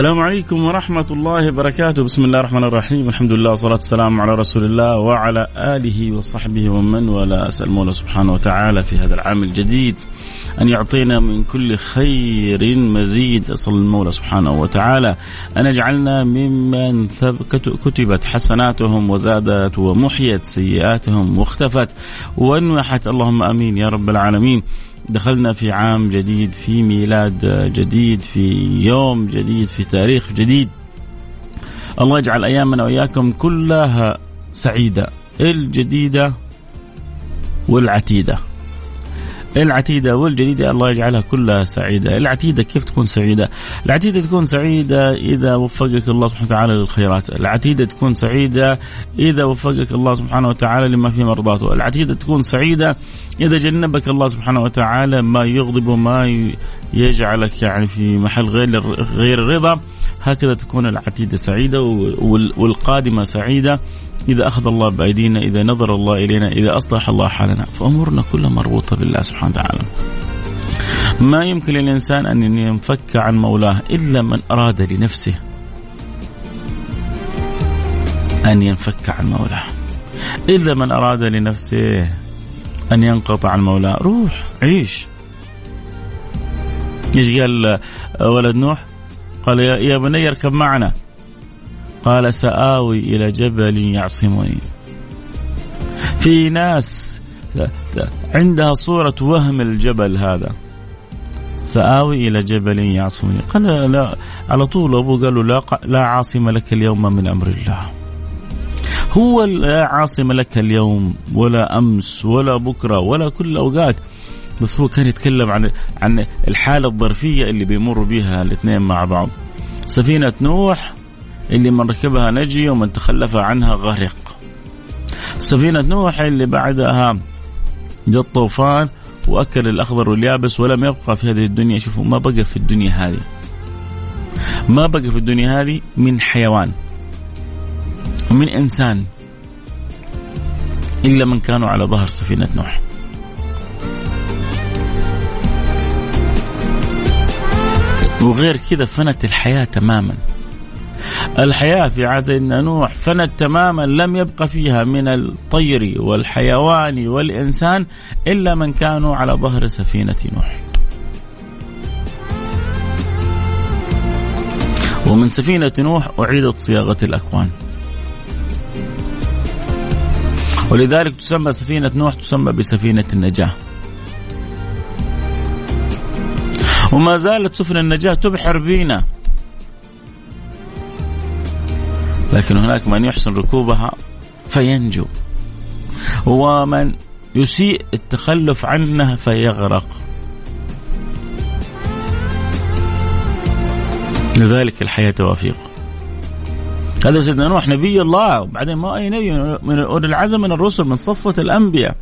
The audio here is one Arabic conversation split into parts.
السلام عليكم ورحمة الله وبركاته. بسم الله الرحمن الرحيم. الحمد لله والصلاة والسلام على رسول الله وعلى آله وصحبه ومن ولا أسأل المولى سبحانه وتعالى في هذا العام الجديد أن يعطينا من كل خير مزيد. أسأل المولى سبحانه وتعالى أن يجعلنا ممن كتبت حسناتهم وزادت ومحيت سيئاتهم واختفت وانمحت اللهم أمين يا رب العالمين. دخلنا في عام جديد في ميلاد جديد في يوم جديد في تاريخ جديد. الله يجعل أيامنا وإياكم كلها سعيدة الجديدة والعتيدة. العتيدة والجديدة الله يجعلها كلها سعيدة. العتيدة كيف تكون سعيدة؟ العتيدة تكون سعيدة إذا وفقك الله سبحانه وتعالى للخيرات. العتيدة تكون سعيدة إذا وفقك الله سبحانه وتعالى لما في مرضاته. العتيدة تكون سعيدة إذا جنبك الله سبحانه وتعالى ما يغضب وما يجعلك يعني في محل غير غير الرضا هكذا تكون العتيدة سعيدة والقادمة سعيدة. إذا أخذ الله بأيدينا إذا نظر الله إلينا إذا أصلح الله حالنا فأمورنا كلها مربوطة بالله سبحانه وتعالى. ما يمكن للإنسان أن ينفك عن مولاه إلا من أراد لنفسه أن ينفك عن مولاه. إلا من أراد لنفسه أن ينقطع عن مولاه. روح عيش. إيش قال ولد نوح؟ قال يا بني اركب معنا. قال سآوي إلى جبل يعصمني. في ناس عندها صورة وهم الجبل هذا. سآوي إلى جبل يعصمني. قال لا على طول أبوه قال له لا, لا عاصم لك اليوم من أمر الله. هو لا عاصم لك اليوم ولا أمس ولا بكرة ولا كل الأوقات. بس هو كان يتكلم عن عن الحالة الظرفية اللي بيمر بها الاثنين مع بعض. سفينة نوح اللي من ركبها نجي ومن تخلف عنها غرق. سفينة نوح اللي بعدها جاء الطوفان وأكل الأخضر واليابس ولم يبقى في هذه الدنيا. شوفوا ما بقى في الدنيا هذه. ما بقى في الدنيا هذه من حيوان ومن إنسان إلا من كانوا على ظهر سفينة نوح. وغير كذا فنت الحياة تماما. الحياة في عهد نوح فنت تماما لم يبق فيها من الطير والحيوان والإنسان إلا من كانوا على ظهر سفينة نوح. ومن سفينة نوح أعيدت صياغة الأكوان. ولذلك تسمى سفينة نوح تسمى بسفينة النجاة. وما زالت سفن النجاة تبحر بينا. لكن هناك من يحسن ركوبها فينجو ومن يسيء التخلف عنها فيغرق. لذلك الحياة توافيق. هذا سيدنا نوح نبي الله وبعدين ما أي نبي من أولي العزم من الرسل من صفوة الأنبياء.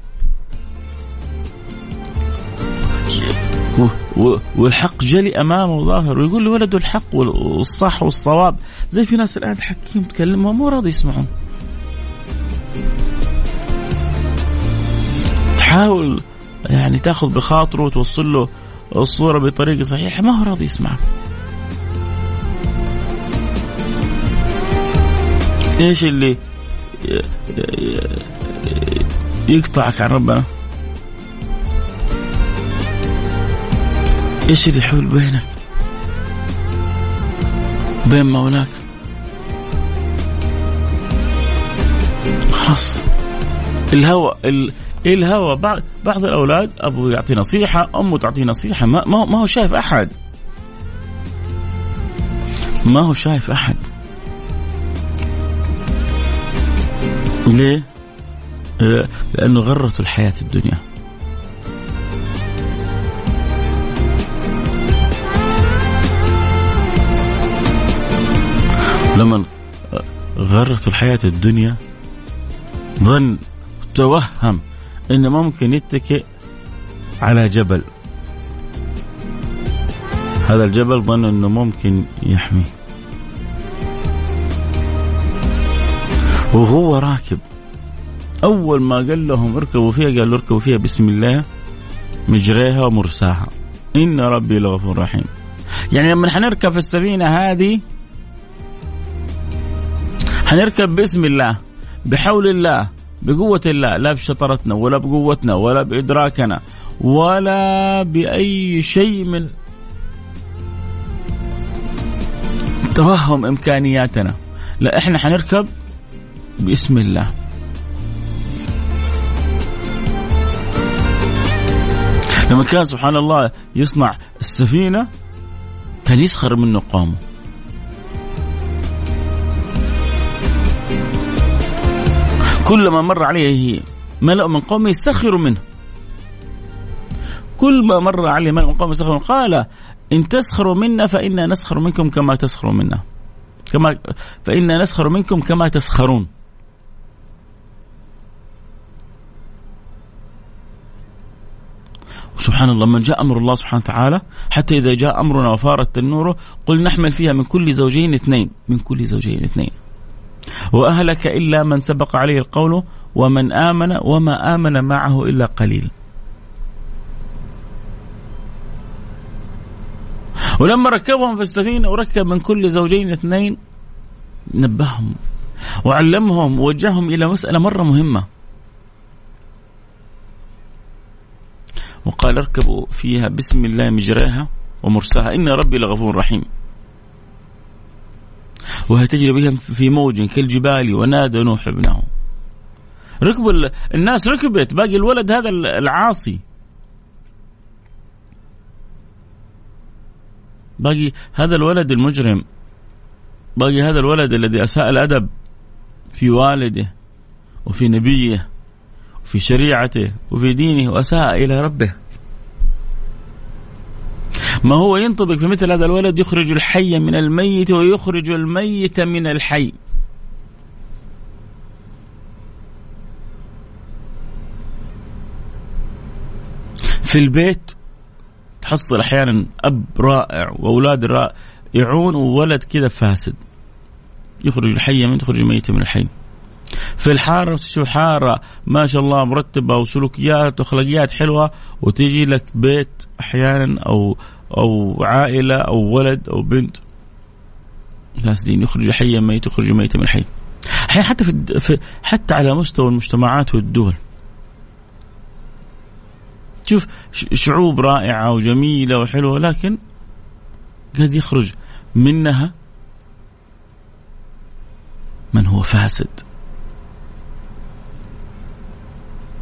والحق جلي أمامه وظاهر ويقول لولده الحق والصح والصواب. زي في ناس الآن حكيم تكلمهم مو راضي يسمعون. تحاول يعني تاخذ بخاطره وتوصل له الصورة بطريقة صحيحة. ما هو راضي يسمعك إيش اللي يقطعك عن ربنا؟ إيش اللي يحول بينك؟ بين مولاك. خلاص. الهوى ال... الهوى. بعض بعض الأولاد أبو يعطي نصيحة أمه تعطيه نصيحة. ما ما هو شايف أحد. ما هو شايف أحد. ليه؟ لأنه غرته الحياة الدنيا. لما غرته الحياة الدنيا ظن توهم انه ممكن يتكئ على جبل. هذا الجبل ظن إنه ممكن يحميه وهو راكب. أول ما قال لهم اركبوا فيها قال اركبوا فيها بسم الله مجريها ومرساها. إن ربي لغفور رحيم. يعني لما حنركب في السفينة هذه حنركب باسم الله بحول الله بقوة الله لا بشطرتنا ولا بقوتنا ولا بإدراكنا ولا بأي شيء من توهم إمكانياتنا. لا إحنا حنركب باسم الله. لما كان سبحان الله يصنع السفينة كان يسخر منه قومه. كلما مر عليه ملأ من قومه سخروا منه. كل ما مر عليه ملأ من قومه سخروا قال إن تسخروا منا فإنا نسخر منكم كما تسخروا منا. كما فإنا نسخر منكم كما تسخرون. سبحان الله من جاء أمر الله سبحانه وتعالى حتى إذا جاء أمرنا وفارت النور قل نحمل فيها من كل زوجين اثنين من كل زوجين اثنين. وأهلك إلا من سبق عليه القول ومن آمن وما آمن معه إلا قليل. ولما ركبهم في السفينة وركب من كل زوجين اثنين نبههم وعلمهم ووجههم إلى مسألة مرة مهمة. وقال اركبوا فيها بسم الله مجراها ومرساها إن ربي لغفور رحيم. وهي تجري بهم في موج كالجبال ونادى نوح ابنه. ركبوا الناس ركبت باقي الولد هذا العاصي. باقي هذا الولد المجرم. باقي هذا الولد الذي أساء الأدب في والده وفي نبيه وفي شريعته وفي دينه وأساء إلى ربه. ما هو ينطبق في مثل هذا الولد؟ يخرج الحي من الميت ويخرج الميت من الحي. في البيت تحصل أحيانا أب رائع وأولاد رائعون وولد كذا فاسد. يخرج الحي من تخرج الميت من الحي. في الحارة تشوف حارة؟ ما شاء الله مرتبة وسلوكيات وأخلاقيات حلوة وتيجي لك بيت أحيانا أو أو عائلة أو ولد أو بنت. ناس دين يخرج حيا ميت يخرج ميتا من حي. أحيانا حتى في, في حتى على مستوى المجتمعات والدول. تشوف شعوب رائعة وجميلة وحلوة لكن قد يخرج منها من هو فاسد.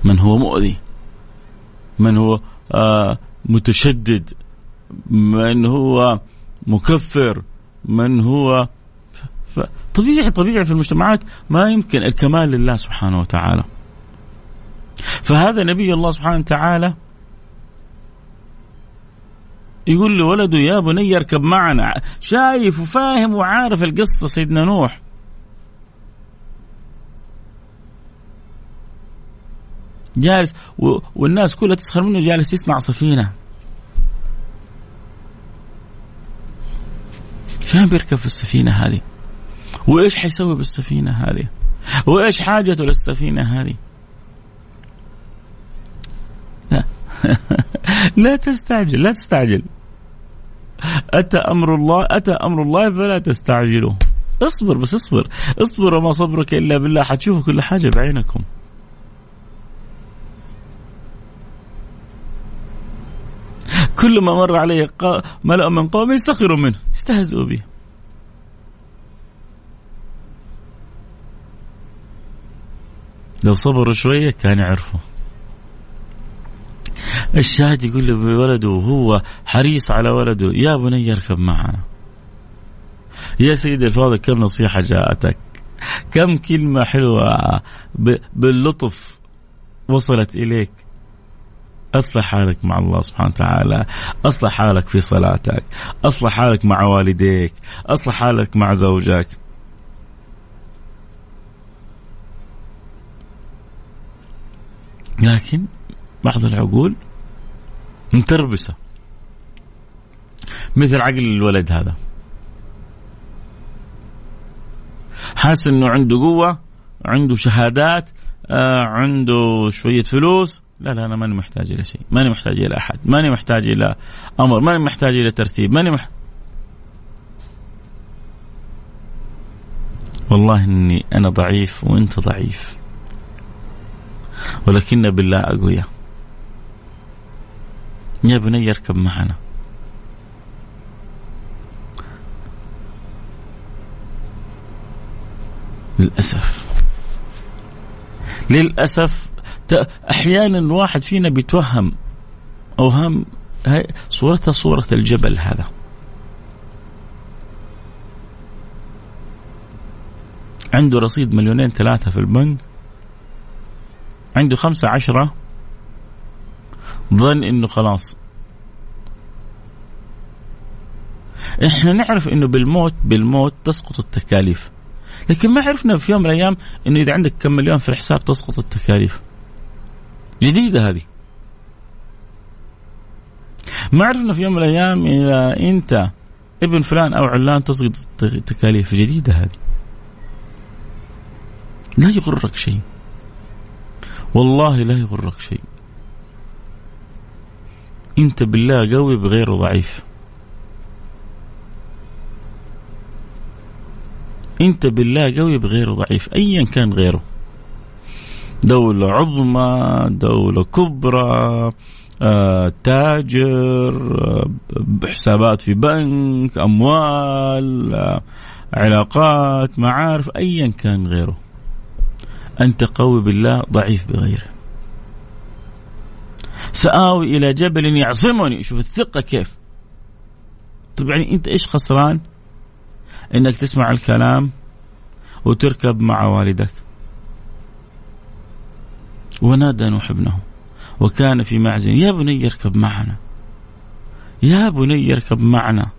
من هو مؤذي. من هو آه متشدد. من هو مكفر من هو طبيعي طبيعي في المجتمعات ما يمكن الكمال لله سبحانه وتعالى. فهذا نبي الله سبحانه وتعالى يقول لولده يا بني اركب معنا. شايف وفاهم وعارف القصة سيدنا نوح. جالس والناس كلها تسخر منه جالس يصنع سفينة. فين بيركب في السفينة هذه؟ وإيش حيسوي بالسفينة هذه؟ وإيش حاجته للسفينة هذه؟ لا. لا تستعجل لا تستعجل. أتى أمر الله أتى أمر الله فلا تستعجلوا. اصبر بس اصبر. اصبر وما صبرك إلا بالله. حتشوفوا كل حاجة بعينكم. كل ما مر عليه ملأ من قومه سخروا منه. استهزئوا به لو صبروا شوية كان يعرفوا. الشاهد يقول لولده وهو حريص على ولده. يا بني اركب معنا. يا سيدي الفاضل كم نصيحة جاءتك؟ كم كلمة حلوة باللطف وصلت إليك؟ أصلح حالك مع الله سبحانه وتعالى. أصلح حالك في صلاتك. أصلح حالك مع والديك. أصلح حالك مع زوجك. لكن بعض العقول متربسة. مثل عقل الولد هذا. حاسس إنه عنده قوة عنده شهادات آه عنده شوية فلوس لا لا أنا ماني محتاج إلى شيء. ماني محتاج إلى أحد. ماني محتاج إلى أمر. ماني محتاج إلى ترتيب. ماني مح... والله إني أنا ضعيف وأنت ضعيف. ولكن بالله اقوياء يا بني اركب معنا. للأسف. للأسف أحيانا الواحد فينا بيتوهم أوهام صورتها صورة الجبل هذا. عنده رصيد مليونين ثلاثة في البنك. عنده خمسة عشرة. ظن إنه خلاص. إحنا نعرف إنه بالموت بالموت تسقط التكاليف. لكن ما عرفنا في يوم من الأيام إنه إذا عندك كم مليون في الحساب تسقط التكاليف. جديدة هذه. ما عرفنا في يوم من الأيام إذا أنت ابن فلان أو علان تسقط التكاليف جديدة هذه. لا يغرك شيء. والله لا يغرك شيء. أنت بالله قوي بغير ضعيف. أنت بالله قوي بغير ضعيف. ايا كان غيره. دولة عظمى دولة كبرى آه، تاجر آه، حسابات في بنك أموال آه، علاقات معارف أيا كان غيره. أنت قوي بالله ضعيف بغيره. سآوي إلى جبل يعصمني. شوف الثقة كيف. طيب يعني أنت إيش خسران؟ إنك تسمع الكلام وتركب مع والدك. ونادى نوح ابنه وكان في معزل يا بني اركب معنا يا بني اركب معنا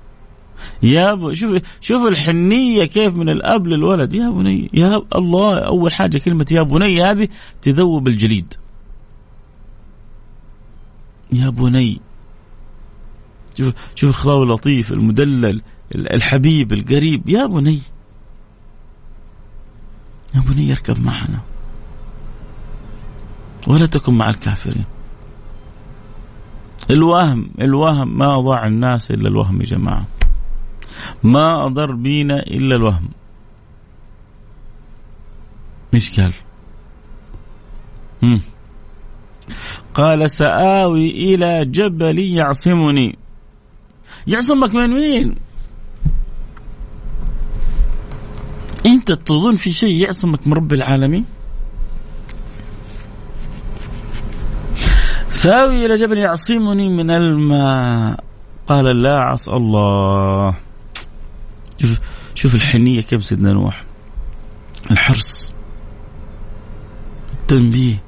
يا ب... شوف شوف الحنية كيف من الأب للولد يا بني يا الله أول حاجة كلمة يا بني هذه تذوب الجليد. يا بني شوف شوف خلاوي اللطيف المدلل الحبيب القريب يا بني يا بني اركب معنا. ولا تكن مع الكافرين. الوهم الوهم ما ضاع الناس إلا الوهم يا جماعة. ما أضر بينا إلا الوهم. إيش قال؟ قال سآوي إلى جبل يعصمني. يعصمك من مين؟ أنت تظن في شيء يعصمك من رب العالمين؟ ساوي إلى جبل يعصمني من الماء. قال لا عصى الله. شوف شوف الحنية كيف سيدنا نوح. الحرص. التنبيه.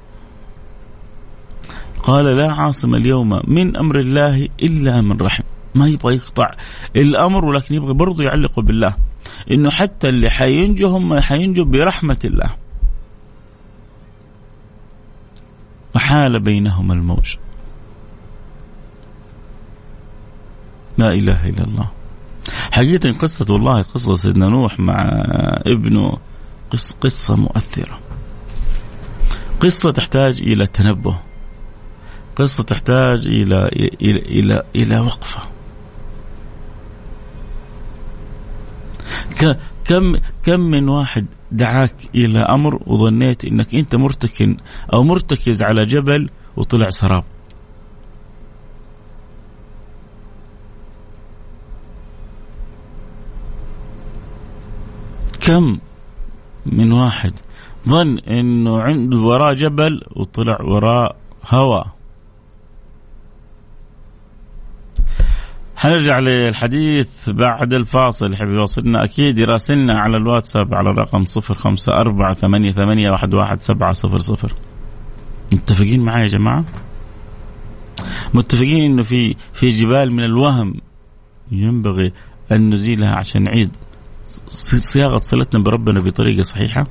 قال لا عاصم اليوم من أمر الله إلا من رحم. ما يبغى يقطع الأمر ولكن يبغى برضه يعلق بالله. إنه حتى اللي حينجوا هم حينجوا برحمة الله. وحال بينهما الموج. لا إله إلا الله. حقيقة قصة والله قصة سيدنا نوح مع ابنه قصه, قصة مؤثرة. قصة تحتاج إلى تنبه. قصة تحتاج إلى إلى إلى, إلى وقفة. كم كم من واحد دعاك إلى أمر وظنيت إنك أنت مرتكن أو مرتكز على جبل وطلع سراب. كم من واحد ظن إنه عنده وراه جبل وطلع وراه هواء حنرجع للحديث بعد الفاصل. حبيبي يوصلنا أكيد يراسلنا على الواتساب على الرقم صفر خمسة أربعة ثمانية, ثمانية واحد, واحد سبعة صفر صفر. متفقين معي يا جماعة؟ متفقين أنه في في جبال من الوهم ينبغي أن نزيلها عشان نعيد صياغة صلتنا بربنا بطريقة صحيحة؟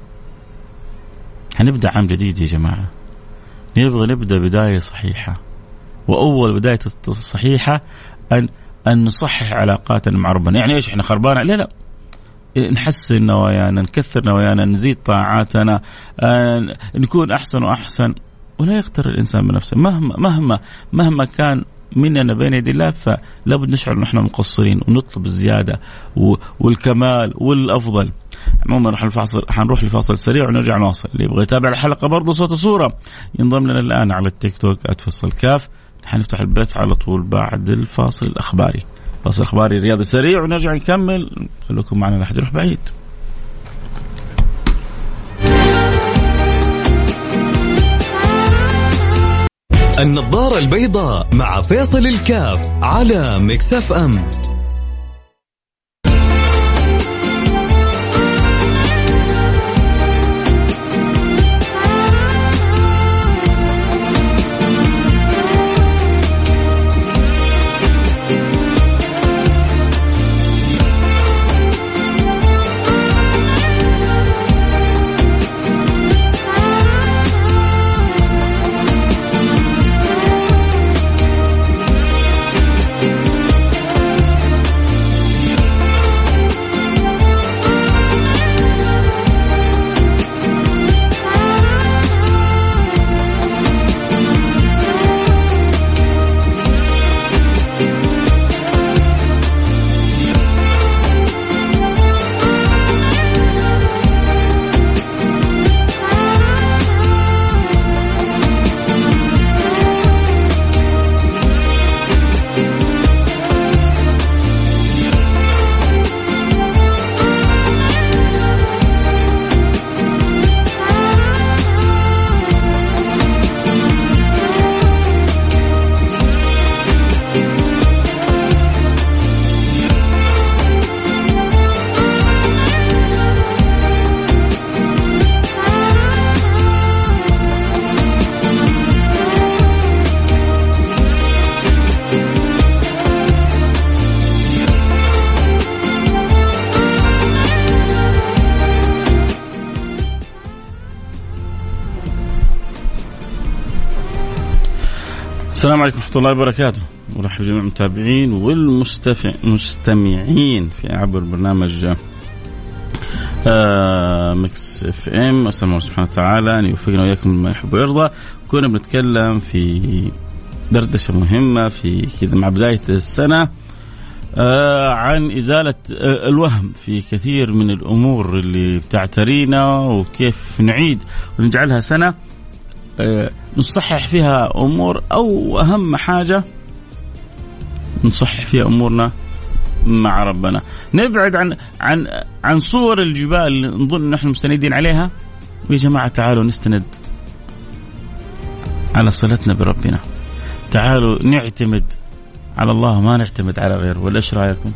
حنبدأ عام جديد يا جماعة. نبغى نبدأ بداية صحيحة. وأول بداية صحيحة أن أن نصحح علاقاتنا مع ربنا. يعني إيش إحنا خربانة؟ لا لا. نحسن نوايانا نكثر نوايانا نزيد طاعاتنا نكون أحسن وأحسن. ولا يغتر الإنسان بنفسه. مهما مهما مهما كان مننا بين يدي الله فلابد نشعر نحن مقصرين ونطلب الزيادة والكمال والأفضل. عموما نروح الفاصل حنروح لفاصل سريع ونرجع نواصل، اللي يبغى يتابع الحلقة برضه صوت وصورة ينضم لنا الآن على التيك توك @فصل كاف. حنفتح البث على طول بعد الفاصل الأخباري. فاصل أخباري رياضي سريع ونرجع نكمل خليكم معنا لا احد يروح بعيد. النظارة البيضاء مع فيصل الكاف على مكسف أم السلام عليكم ورحمة الله وبركاته. ورحب جميع المتابعين والمستمعين في عبر برنامج آه مكس إف إم. أسأل الله سبحانه وتعالى أن يوفقنا وإياكم لما يحب ويرضى. كنا بنتكلم في دردشة مهمة في كذا مع بداية السنة آه عن إزالة آه الوهم في كثير من الأمور اللي بتعترينا وكيف نعيد ونجعلها سنة آه نصحح فيها أمور أو أهم حاجة نصحح فيها أمورنا مع ربنا. نبعد عن عن عن صور الجبال اللي نظن نحن مستندين عليها؟ ويا جماعة تعالوا نستند على صلتنا بربنا. تعالوا نعتمد على الله ما نعتمد على غيره. ولا إيش رأيكم؟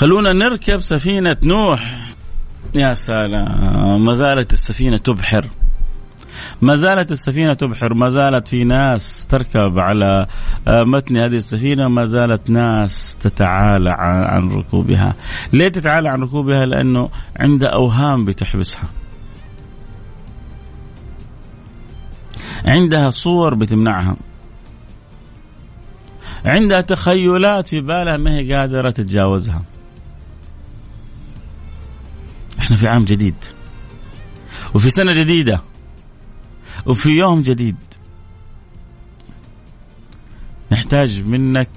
خلونا نركب سفينة نوح. يا سلام. ما زالت السفينة تبحر. ما زالت السفينة تبحر. ما زالت في ناس تركب على آه، متن هذه السفينة. ما زالت ناس تتعالى عن ركوبها. ليه تتعالى عن ركوبها؟ لأنه عندها أوهام بتحبسها. عندها صور بتمنعها. عندها تخيلات في بالها ما هي قادرة تتجاوزها. إحنا في عام جديد. وفي سنة جديدة. وفي يوم جديد. نحتاج منك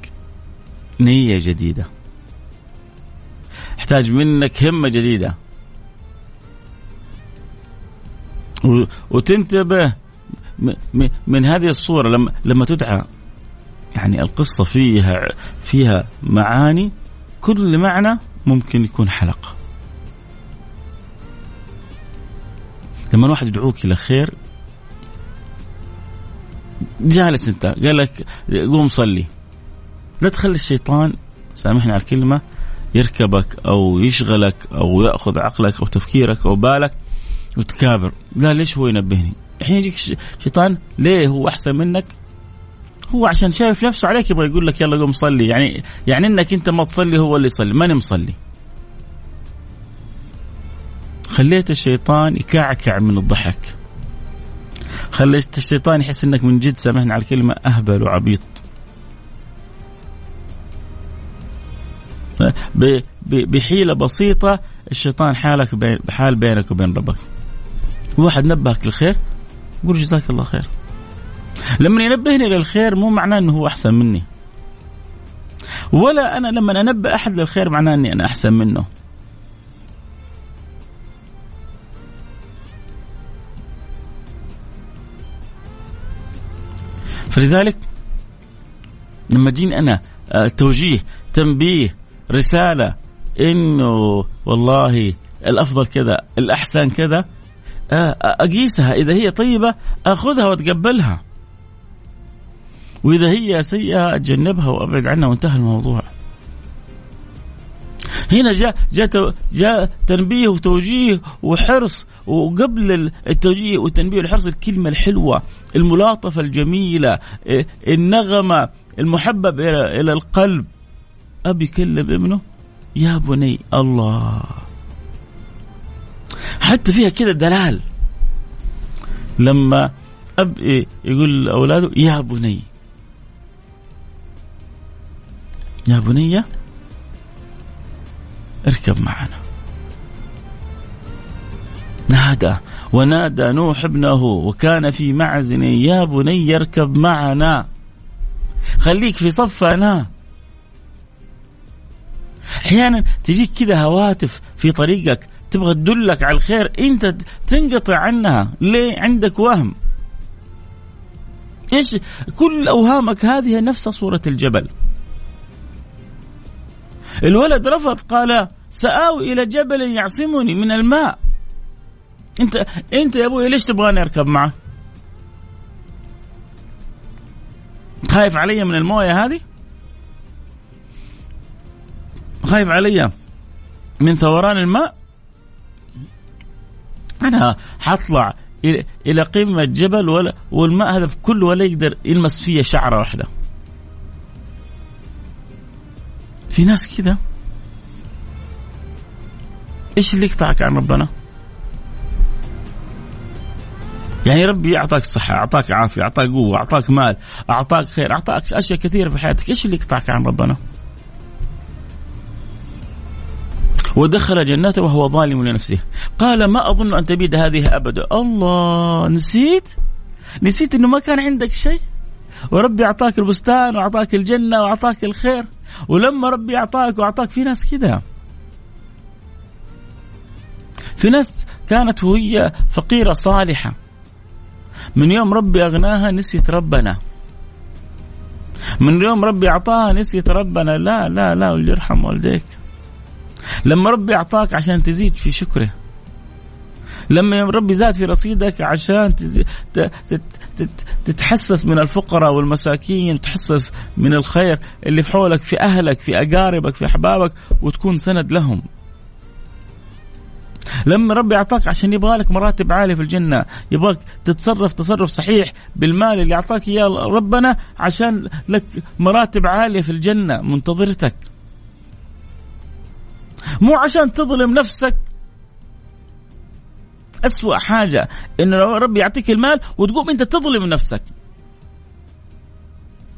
نية جديدة. نحتاج منك همة جديدة. وتنتبه من هذه الصورة لما لما تدعى. يعني القصة فيها فيها معاني. كل معنى ممكن يكون حلقة. لما الواحد يدعوك إلى خير. جالس أنت قال لك قوم صلي. لا تخلي الشيطان سامحني على الكلمة يركبك أو يشغلك أو يأخذ عقلك أو تفكيرك أو بالك وتكابر. لا ليش هو ينبهني؟ الحين يجيك شيطان ليه هو أحسن منك؟ هو عشان شايف نفسه عليك يبغى يقول لك يلا قوم صلي. يعني يعني إنك أنت ما تصلي هو اللي يصلي ماني مصلي. خليت الشيطان يكعكع من الضحك. خليت الشيطان يحس إنك من جد سامحني على الكلمة أهبل وعبيط. بحيلة بسيطة الشيطان حالك بحال بينك وبين ربك. واحد نبهك للخير قول جزاك الله خير. لما ينبهني للخير مو معناه إنه هو أحسن مني. ولا أنا لما أنبه أحد للخير معناه إني أنا أحسن منه. فلذلك لما جيني أنا آه، توجيه تنبيه رسالة إنه والله الأفضل كذا الأحسن كذا آه، أقيسها. إذا هي طيبة أخذها وأتقبلها. وإذا هي سيئة أتجنبها وأبعد عنها وانتهى الموضوع. هنا جاء جاء جاء تنبيه وتوجيه وحرص وقبل التوجيه والتنبيه والحرص الكلمة الحلوة الملاطفة الجميلة النغمة المحبب إلى القلب. اب يكلم ابنه يا بني الله. حتى فيها كذا دلال. لما اب يقول لأولاده يا بني. يا بني اركب معنا. نادى ونادى نوح ابنه وكان في معزن يا بني اركب معنا. خليك في صفنا. أحيانا تجيك كذا هواتف في طريقك تبغى تدلك على الخير أنت تنقطع عنها. ليه؟ عندك وهم. إيش؟ كل أوهامك هذه نفس صورة الجبل. الولد رفض قال سآوي إلى جبل يعصمني من الماء أنت أنت يا أبوي ليش تبغاني أركب معك؟ خايف علي من الموية هذه؟ خايف علي من ثوران الماء؟ أنا حطلع إلى قمة جبل والماء هذا كله ولا يقدر يلمس فيه شعرة واحدة. في ناس كذا إيش اللي يقطعك عن ربنا؟ يعني ربي أعطاك صحة، أعطاك عافية، أعطاك قوة، أعطاك مال، أعطاك خير، أعطاك أشياء كثيرة في حياتك، إيش اللي يقطعك عن ربنا؟ ودخل جنته وهو ظالم لنفسه. قال ما أظن أن تبيد هذه أبدا. الله نسيت؟ نسيت أنه ما كان عندك شيء؟ وربي أعطاك البستان وأعطاك الجنة وأعطاك الخير. ولما ربي أعطاك وأعطاك في ناس كذا في ناس كانت وهي فقيرة صالحة. من يوم ربي أغناها نسيت ربنا. من يوم ربي أعطاها نسيت ربنا. لا لا لا واللي يرحم والديك. لما ربي أعطاك عشان تزيد في شكره. لما ربي زاد في رصيدك عشان تتحسس من الفقراء والمساكين تحسس من الخير اللي في حولك في أهلك في أقاربك في أحبابك وتكون سند لهم. لما ربي أعطاك عشان يبغى لك مراتب عالية في الجنة يبغاك تتصرف تصرف صحيح بالمال اللي أعطاك إياه ربنا عشان لك مراتب عالية في الجنة منتظرتك. مو عشان تظلم نفسك أسوأ حاجة إنه ربي يعطيك المال وتقوم أنت تظلم نفسك.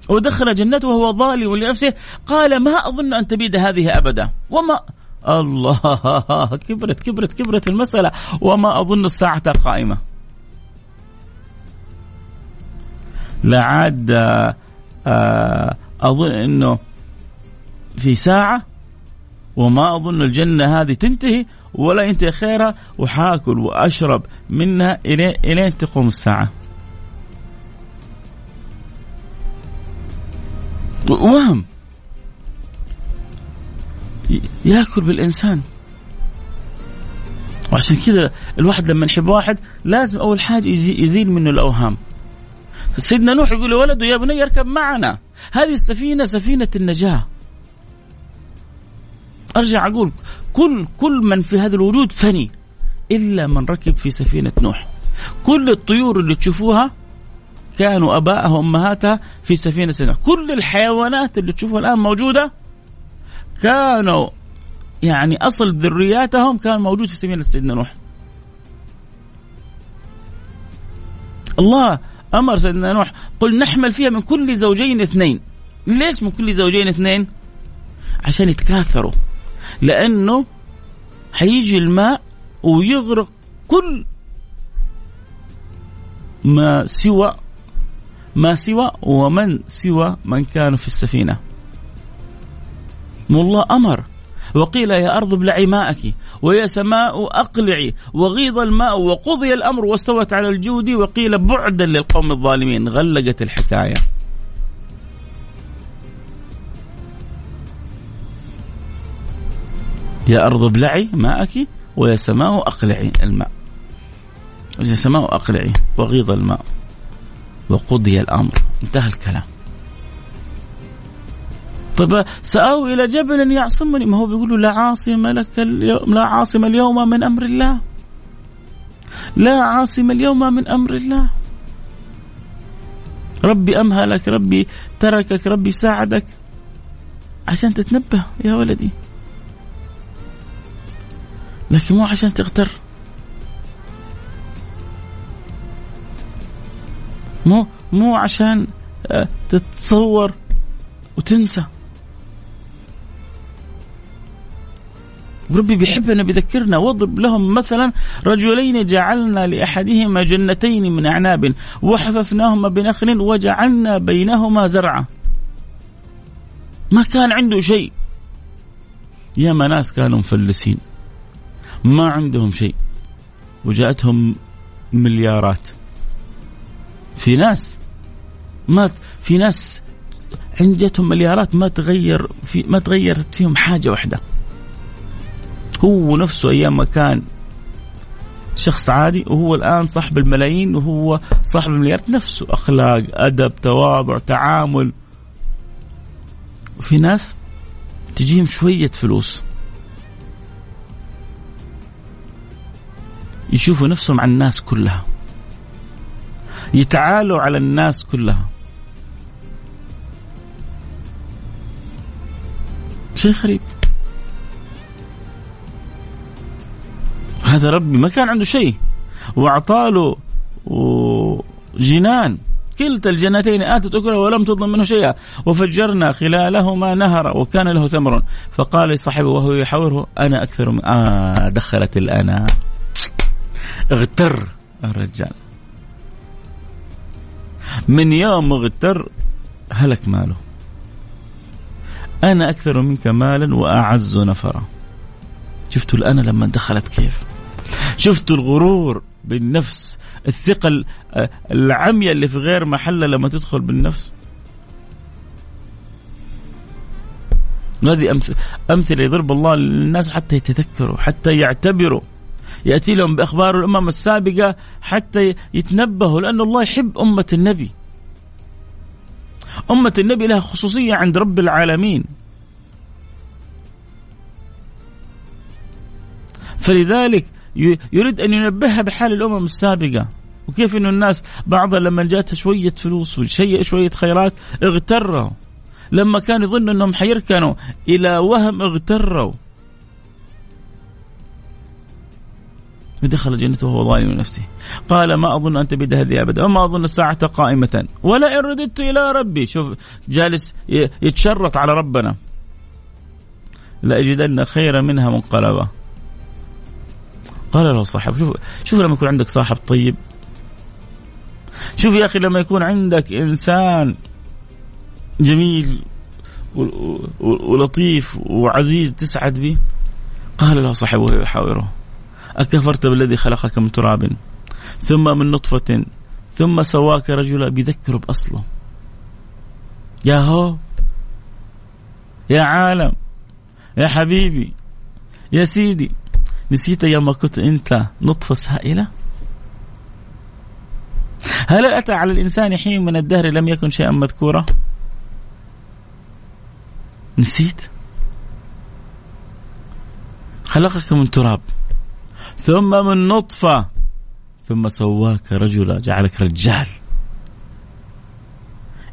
ودخل جنته وهو ظالم لنفسه. قال ما أظن أن تبيد هذه أبدا. وما الله كبرت كبرت كبرت المسألة. وما أظن الساعة قائمة. لا عاد آه، أظن أنه في ساعة وما أظن الجنة هذه تنتهي ولا ينتهي خيرها وحاكل وأشرب منها إلين تقوم الساعة. وهم! ياكل بالإنسان. وعشان كذا الواحد لما يحب واحد لازم أول حاجة يزيل منه الأوهام. سيدنا نوح يقول لولده يا بني اركب معنا. هذه السفينة سفينة النجاة. أرجع أقول كل كل من في هذا الوجود فني إلا من ركب في سفينة نوح كل الطيور اللي تشوفوها كانوا ابائها وأمهاتها في سفينة نوح كل الحيوانات اللي تشوفها الآن موجودة كانوا يعني أصل ذرياتهم كان موجود في سفينة سيدنا نوح. الله أمر سيدنا نوح قل نحمل فيها من كل زوجين اثنين. ليش من كل زوجين اثنين؟ عشان يتكاثروا. لأنه حيجي الماء ويغرق كل ما سوى ما سوى ومن سوى من كانوا في السفينة. والله أمر. وقيل يا أرض ابلعي ماءك ويا سماء أقلعي. وغيض الماء وقضي الأمر واستوت على الجود وقيل بعدا للقوم الظالمين. غلقت الحكاية. يا أرض ابلعي ماءك ويا سماء أقلعي الماء. ويا سماء أقلعي وغيض الماء وقضي الأمر. انتهى الكلام. طيب سآوي إلى جبل يعصمني. ما هو بيقول له لا عاصم لك اليوم لا عاصم اليوم من أمر الله. لا عاصم اليوم من أمر الله. ربي أمهلك ربي تركك ربي ساعدك. عشان تتنبه يا ولدي. لكن مو عشان تغتر. مو مو عشان آه، تتصور وتنسى. وربي بيحبنا بيذكرنا. واضرب لهم مثلا رجلين جعلنا لأحدهما جنتين من أعناب وحففناهما بنخل وجعلنا بينهما زرعا. ما كان عنده شيء. يا ناس كانوا مفلسين. ما عندهم شيء. وجاءتهم مليارات. في ناس ما في ناس عندهم مليارات ما تغير في ما تغيرت فيهم حاجة واحدة. هو نفسه أيام ما كان شخص عادي وهو الآن صاحب الملايين وهو صاحب المليارات. نفسه أخلاق أدب تواضع تعامل. في ناس تجيهم شوية فلوس. يشوفوا نفسهم على الناس كلها. يتعالوا على الناس كلها. شيء غريب. هذا ربي ما كان عنده شيء. وأعطاله جنان. كلتا الجنتين آتت أكلها ولم تظلم منه شيئا. وفجرنا خلالهما نهرا وكان له ثمر فقال لصاحبه وهو يحاوره أنا أكثر من آه دخلت الأنا. اغتر. الرجال. من يوم اغتر هلك ماله. أنا أكثر منك مالا وأعز نفرا. شفتوا الانا لما دخلت كيف؟ شفتوا الغرور بالنفس الثقة العمية اللي في غير محلها لما تدخل بالنفس. هذه أمثلة يضرب الله للناس حتى يتذكروا حتى يعتبروا. يأتي لهم بأخبار الأمم السابقة حتى يتنبهوا لأن الله يحب أمة النبي. أمة النبي لها خصوصية عند رب العالمين. فلذلك يريد أن ينبهها بحال الأمم السابقة. وكيف أن الناس بعضها لما جاتها شوية فلوس وشيء شوية خيرات اغتروا. لما كان يظن أنهم حيركنوا إلى وهم اغتروا. دخل جنته وهو ظالم نفسه قال ما أظن أن تبيد هذه أبدا وما أظن الساعة قائمة. ولا إن رددت إلى ربي. شوف جالس يتشرط على ربنا. لأجدن خيرا منها منقلبا. قال له صاحب شوف شوف لما يكون عندك صاحب طيب. شوف يا أخي لما يكون عندك إنسان جميل ولطيف وعزيز تسعد به. قال له صاحبه يحاوره. أكفرت بالذي خلقك من تراب ثم من نطفة ثم سواك رجلا بيذكره بأصله. يا هو يا عالم يا حبيبي يا سيدي نسيت يوم كنت أنت نطفة سائلة؟ هل أتى على الإنسان حين من الدهر لم يكن شيئا مذكورا؟ نسيت؟ خلقك من تراب. ثم من نطفة. ثم سواك رجلا جعلك رجال.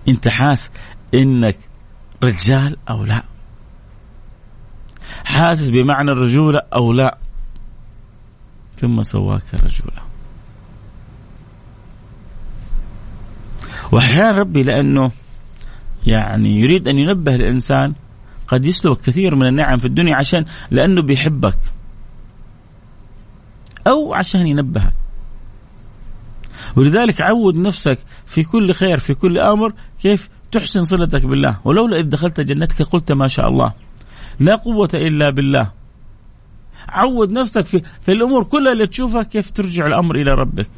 انت حاس انك رجال أو لا؟ حاسس بمعنى الرجولة أو لا؟ ثم سواك رجلا. واحيانا ربي لأنه يعني يريد أن ينبه الإنسان قد يسلبك كثير من النعم في الدنيا عشان لأنه بيحبك. أو عشان ينبهك. ولذلك عود نفسك في كل خير في كل أمر كيف تحسن صلتك بالله. ولولا إذ دخلت جنتك قلت ما شاء الله. لا قوة إلا بالله. عود نفسك في, في الأمور كلها اللي تشوفها كيف ترجع الأمر إلى ربك.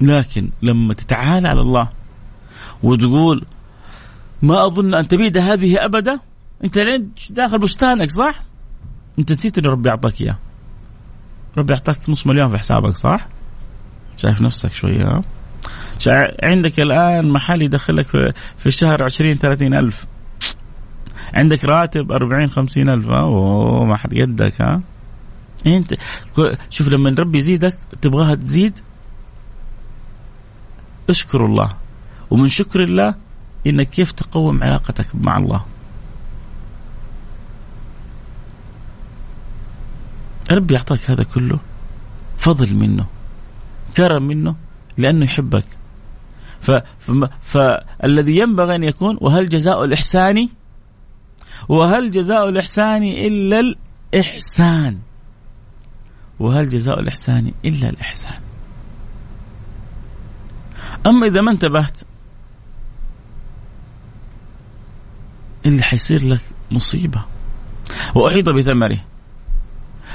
لكن لما تتعالى على الله وتقول ما أظن أن تبيد هذه أبدا؟ أنت لين داخل بستانك صح؟ انت نسيت ان ربي اعطاك اياه. ربي اعطاك نص مليون في حسابك صح؟ شايف نفسك شوية عندك الآن محل يدخلك في الشهر 20 30 ألف. عندك راتب 40 50 ألف أوه ما حد قدك ها؟ أنت شوف لما ربي يزيدك تبغاها تزيد؟ اشكر الله. ومن شكر الله إنك كيف تقوم علاقتك مع الله. ربي يعطاك هذا كله فضل منه كرم منه لأنه يحبك. ف... فالذي ينبغي أن يكون وهل جزاء الإحسان؟ وهل جزاء الإحسان إلا الإحسان؟ وهل جزاء الإحسان إلا الإحسان؟ أما إذا ما انتبهت اللي حيصير لك مصيبة. وأحيط بثمره.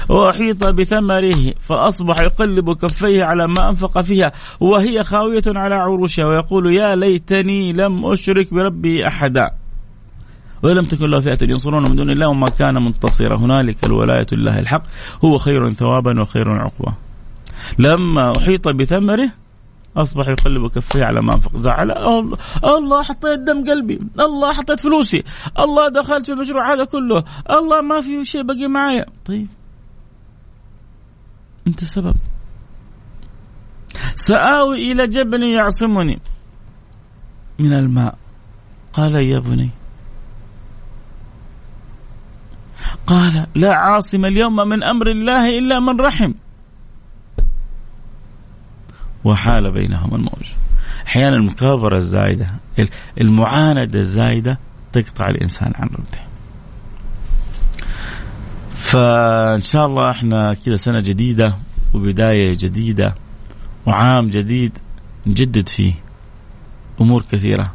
وأحيط بثمره فأصبح يقلب كفيه على ما أنفق فيها وهي خاوية على عروشها ويقول يا ليتني لم أشرك بربي أحدا. ولم تكن له فئة ينصرون من دون الله وما كان منتصرا. هنالك الولاية لله الحق. هو خير ثوابا وخير عقبا لما أحيط بثمره أصبح يقلب كفيه على ما أنفق. زعل. الله, حطيت دم قلبي. الله حطيت فلوسي. الله دخلت في المشروع هذا كله. الله ما في شيء بقي معايا. طيب. أنت سبب. سآوي إلى جبل يعصمني. من الماء. قال يا بني. قال لا عاصم اليوم من أمر الله إلا من رحم. وحال بينهما الموج. أحيانا المكابرة الزايدة المعاندة الزايدة تقطع الإنسان عن ربه. فإن شاء الله إحنا كذا سنة جديدة وبداية جديدة وعام جديد نجدد فيه أمور كثيرة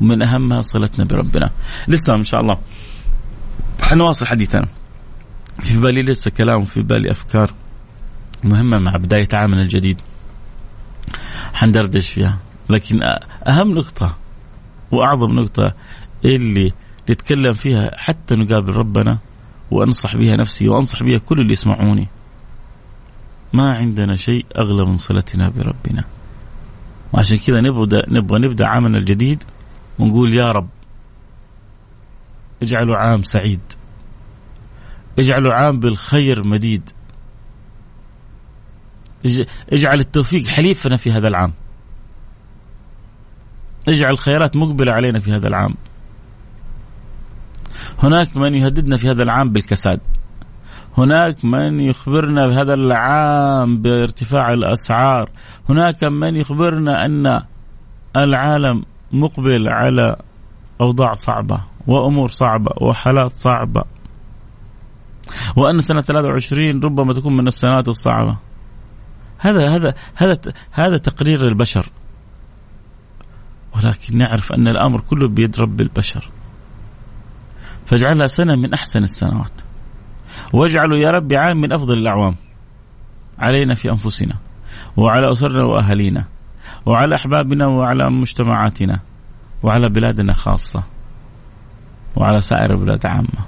ومن أهمها صلتنا بربنا. لسه إن شاء الله حنواصل حديثنا في بالي لسه كلام وفي بالي أفكار مهمة مع بداية عامنا الجديد. حندردش فيها. لكن أهم نقطة وأعظم نقطة اللي نتكلم فيها حتى نقابل ربنا وأنصح بها نفسي وأنصح بها كل اللي يسمعوني. ما عندنا شيء أغلى من صلتنا بربنا. وعشان كذا نبدا نبغى نبدأ عامنا الجديد ونقول يا رب اجعله عام سعيد. اجعله عام بالخير مديد. اجعل التوفيق حليفنا في هذا العام. اجعل الخيرات مقبلة علينا في هذا العام. هناك من يهددنا في هذا العام بالكساد. هناك من يخبرنا بهذا العام بارتفاع الأسعار. هناك من يخبرنا أن العالم مقبل على أوضاع صعبة وأمور صعبة وحالات صعبة. وأن سنة 23 ربما تكون من السنوات ولكن نعرف أن الأمر كله بيد رب البشر. فاجعلها سنة من أحسن السنوات. واجعله يا رب عام من أفضل الأعوام. علينا في أنفسنا وعلى أسرنا وأهالينا وعلى أحبابنا وعلى مجتمعاتنا وعلى بلادنا خاصة وعلى سائر البلاد عامة.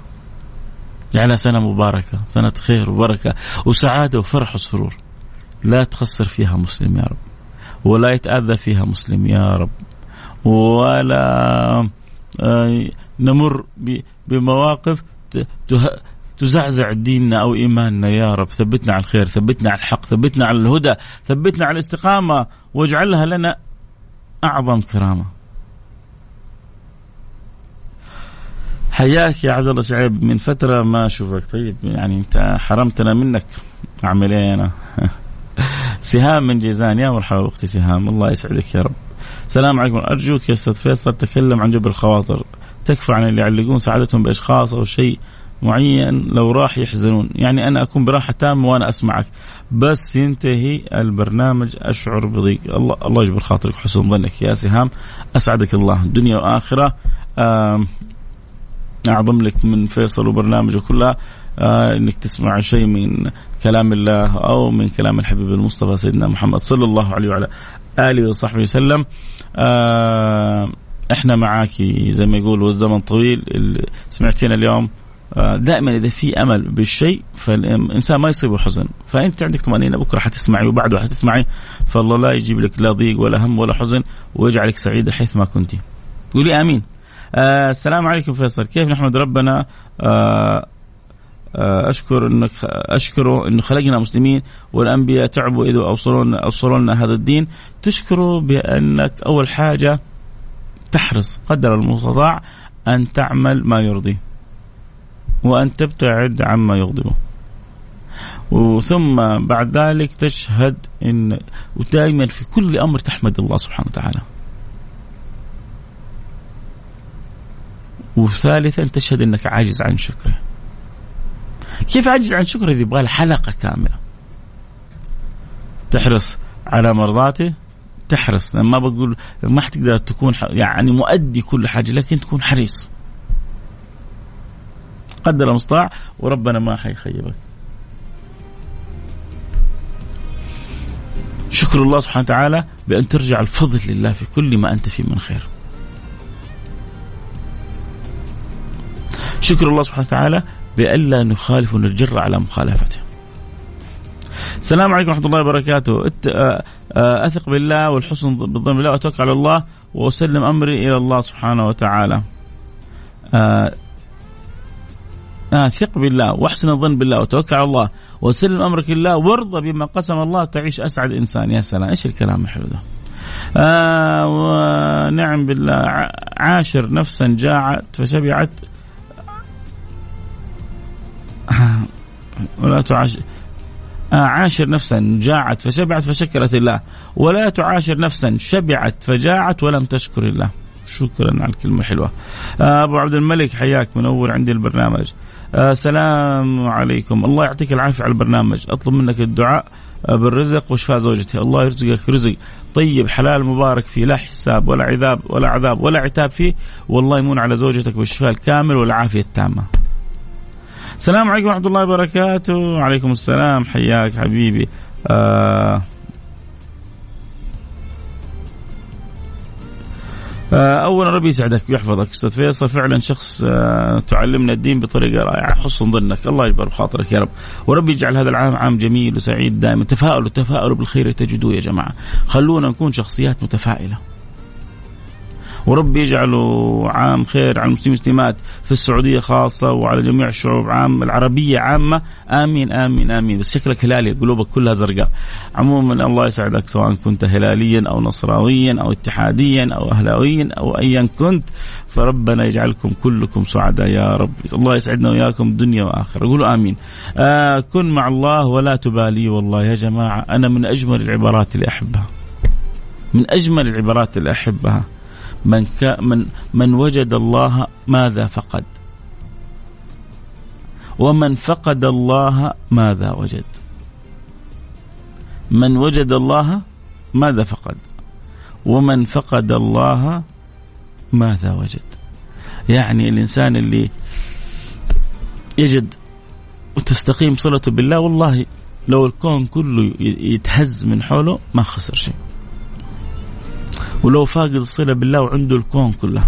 جعلها سنة مباركة سنة خير وبركة وسعادة وفرح وسرور. لا تخسر فيها مسلم يا رب ولا يتأذى فيها مسلم يا رب ولا آه، نمر بمواقف تزعزع ديننا أو إيماننا. يا رب ثبتنا على الخير ثبتنا على الحق ثبتنا على الهدى ثبتنا على الاستقامة واجعلها لنا أعظم كرامة. حياك يا عبد الله شعيب من فترة ما أشوفك. طيب يعني أنت حرمتنا منك. أعمل إيه أنا؟ سهام من جيزان. يا مرحبا أختي سهام. الله يسعدك يا رب. السلام عليكم. أرجوك يا أستاذ فيصل تكلم عن جبر الخواطر. تكفى عن اللي يعلقون سعادتهم بأشخاص أو شيء معين لو راح يحزنون. يعني أنا أكون براحة تامة وأنا أسمعك. بس ينتهي البرنامج. أشعر بضيق. الله, الله يجبر خاطرك حسن ظنك يا سهام. أسعدك الله. دنيا وآخرة. أعظم لك من فيصل وبرنامجه كلها آه إنك تسمع شيء من كلام الله أو من كلام الحبيب المصطفى سيدنا محمد صلى الله عليه وعلى آله وصحبه وسلم. آه إحنا معاك زي ما يقول والزمن طويل. سمعتينا اليوم آه، دائما إذا في أمل بالشيء فالإنسان ما يصيبه حزن فأنت عندك طمأنينة بكرة حتسمعي وبعده حتسمعي فالله لا يجيب لك لا ضيق ولا هم ولا حزن ويجعلك سعيدة حيث ما كنت قولي آمين. آه السلام عليكم فيصل. كيف نحمد ربنا؟ آه آه أشكر انك اشكره انه خلقنا مسلمين والأنبياء تعبوا اذا اوصلوا لنا اوصلوا لنا هذا الدين. تشكره بأنك أول حاجة تحرص قدر المستطاع أن تعمل ما يرضيه وأن تبتعد عما يغضبه وثم بعد ذلك تشهد إن ودائما في كل أمر تحمد الله سبحانه وتعالى. وثالثا تشهد إنك عاجز عن شكره. كيف عاجز عن شكره؟ يبغى حلقة كاملة. تحرص على مرضاته تحرص. ما بقول ما حتقدر تكون يعني مؤدي كل حاجة لكن تكون حريص. قدر المستطاع وربنا ما حيخيبك. شكر الله سبحانه وتعالى بأن ترجع الفضل لله في كل ما أنت فيه من خير. شكر الله سبحانه وتعالى بألا نخالف ونجر على مخالفته. السلام عليكم ورحمة الله وبركاته. أثق بالله والحسن بالظن بالله وأتوكل على الله وأسلم أمري إلى الله سبحانه وتعالى. آه ثق بالله وأحسن الظن بالله وتوكل على الله وسلم أمرك لله وارضى بما قسم الله تعيش أسعد إنسان. يا سلام. إيش الكلام الحلو ده؟ آه ونعم بالله. عاشر نفسا جاعت فشبعت. ولا تعاشر عاشر نفسا جاعت فشبعت فشكرت الله. ولا تعاشر نفسا شبعت فجاعت ولم تشكر الله. شكرا على الكلمة الحلوة. آه أبو عبد الملك حياك منور عندي البرنامج. السلام آه عليكم. الله يعطيك العافية على البرنامج. أطلب منك الدعاء آه بالرزق وشفاء زوجتي. الله يرزقك رزق طيب حلال مبارك فيه. لا حساب ولا عذاب ولا عذاب ولا عتاب فيه. والله يمون على زوجتك بالشفاء الكامل والعافية التامة. السلام عليكم ورحمة الله وبركاته. وعليكم السلام. حياك حبيبي. آه آه، اولا ربي يسعدك ويحفظك. أستاذ فيصل فعلا شخص آه، تعلمنا الدين بطريقة رائعة. حسن ظنك. الله يجبر بخاطرك يا رب. وربي يجعل هذا العام عام جميل وسعيد دائما. تفاؤلوا تفاؤلوا بالخير تجدوه يا جماعة. خلونا نكون شخصيات متفائلة. ورب يجعله عام خير على المسلمين والمسلمات في السعودية خاصة وعلى جميع الشعوب عام العربية عامة. آمين آمين آمين. بس شكلك هلالي قلوبك كلها زرقاء. عموما الله يسعدك سواء كنت هلاليا أو نصراويا أو اتحاديا أو اهلاويا أو ايا كنت فربنا يجعلكم كلكم سعداء يا رب. الله يسعدنا وياكم دنيا وآخرة. قولوا آمين. آه كن مع الله ولا تبالي والله يا جماعة. أنا من أجمل العبارات اللي أحبها. من أجمل العبارات اللي أحبها. من من من وجد الله ماذا فقد. ومن فقد الله ماذا وجد. من وجد الله ماذا فقد. ومن فقد الله ماذا وجد. يعني الإنسان اللي يجد وتستقيم صلته بالله والله لو الكون كله يتهز من حوله ما خسر شيء. ولو فاقد الصلة بالله وعنده الكون كله.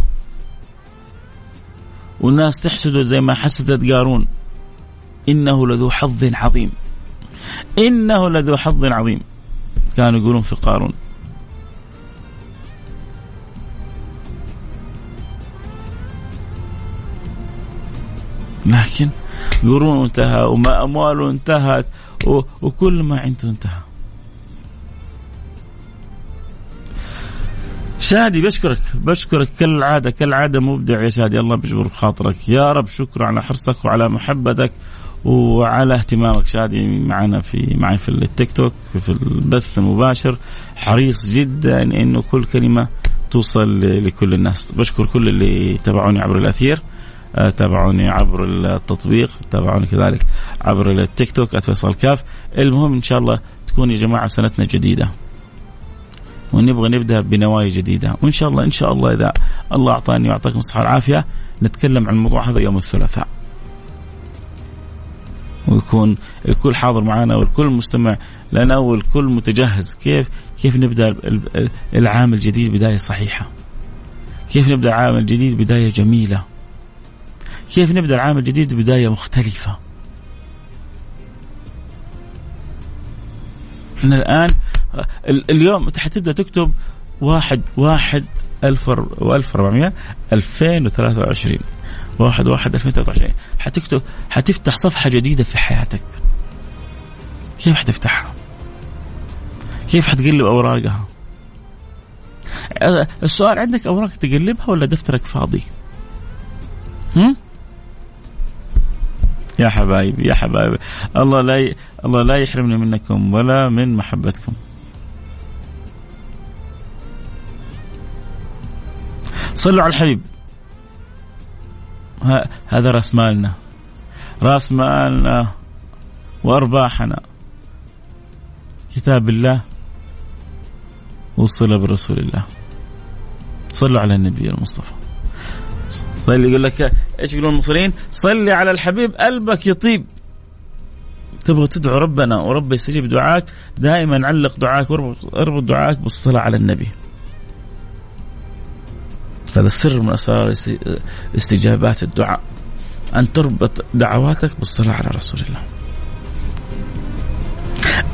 والناس تحسده زي ما حسدت قارون. إنه لذو حظ عظيم. إنه لذو حظ عظيم. كانوا يقولون في قارون. لكن قرون انتهى وما أمواله انتهت وكل ما عنده انتهى. شادي بشكرك بشكرك كالعادة كالعادة مبدع يا شادي الله بيجبر بخاطرك. يا رب شكرا على حرصك وعلى محبتك وعلى اهتمامك شادي معنا في معي في التيك توك في البث المباشر. حريص جدا إنه كل كلمة توصل لكل الناس. بشكر كل اللي تابعوني عبر الأثير آه، تابعوني عبر التطبيق تابعوني كذلك عبر التيك توك @فيصل كاف. المهم إن شاء الله تكون يا جماعة سنتنا جديدة. ونبغى نبدأ بنوايا جديدة. وإن شاء الله إن شاء الله إذا الله أعطاني واعطاكم الصحة والعافية نتكلم عن الموضوع هذا يوم الثلاثاء. ويكون الكل حاضر معنا والكل مستمع لنا والكل متجهز. كيف كيف نبدأ العام الجديد بداية صحيحة؟ كيف نبدأ العام الجديد بداية جميلة؟ كيف نبدأ العام الجديد بداية مختلفة؟ إحنا الآن اليوم حتبدا تكتب واحد واحد ألف وألف ربعمية ألفين وثلاثة وعشرين. واحد واحد ألفين وثلاثة وعشرين. حتكتب حتفتح صفحة جديدة في حياتك. كيف حتفتحها؟ كيف حتقلب أوراقها؟ السؤال عندك أوراق تقلبها ولا دفترك فاضي؟ هم؟ يا حبايبي يا حبايبي. الله لا ي... الله لا يحرمني منكم ولا من محبتكم. صلوا على الحبيب. هذا راس مالنا. راس مالنا وأرباحنا. كتاب الله والصله برسول الله. صلوا على النبي المصطفى. صلي يقول لك إيش يقولون المصريين؟ صلي على الحبيب قلبك يطيب. تبغى تدعو ربنا ورب يستجيب دعاك دائما علق دعاك واربط دعاك بالصلاة على النبي. هذا سر من أسرار استجابات الدعاء. أن تربط دعواتك بالصلاة على رسول الله.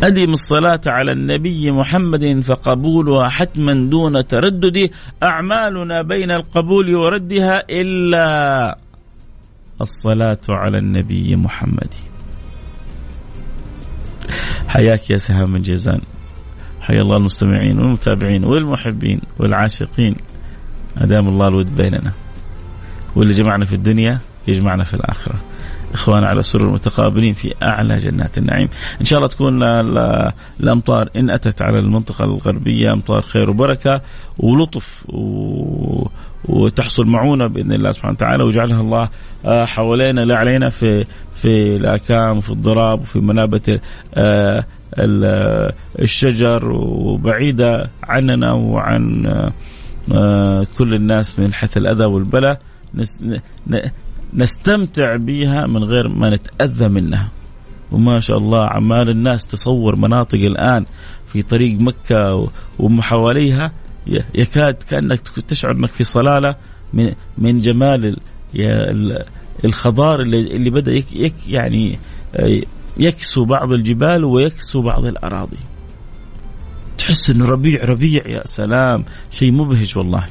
أدم الصلاة على النبي محمد فقبولها حتما دون تردد. أعمالنا بين القبول وردها إلا الصلاة على النبي محمد. حياك يا سهام من جيزان. حيا الله المستمعين والمتابعين والمحبين والعاشقين. أدام الله الود بيننا. واللي جمعنا في الدنيا يجمعنا في الآخرة. إخوانا على سرر متقابلين في أعلى جنات النعيم. إن شاء الله تكون الأمطار إن أتت على المنطقة الغربية أمطار خير وبركة ولطف و... وتحصل معونة بإذن الله سبحانه وتعالى. ويجعلها الله آه، حوالينا لا علينا في في الآكام وفي الضراب وفي منابت آه، الشجر وبعيدة عننا وعن آه، كل الناس من حيث الأذى والبلاء نستمتع بها من غير ما نتأذى منها. وما شاء الله عمال الناس تصور مناطق الآن في طريق مكة ومحاوليها يكاد كأنك تشعر أنك في صلالة من من جمال الخضار اللي, اللي بدأ يك يعني يكسو بعض الجبال ويكسو بعض الأراضي. تحس إنه ربيع ربيع يا سلام. شيء مبهج والله.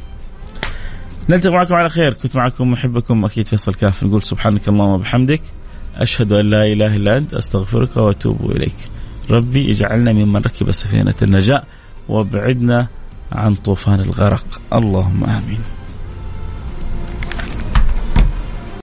نلتقي معكم على خير. كنت معكم محبكم أكيد فيصل كاف. نقول سبحانك اللهم وبحمدك. أشهد أن لا إله إلا أنت. أستغفرك وأتوب إليك. ربي اجعلنا ممن ركب سفينة النجاة وابعدنا عن طوفان الغرق. اللهم آمين.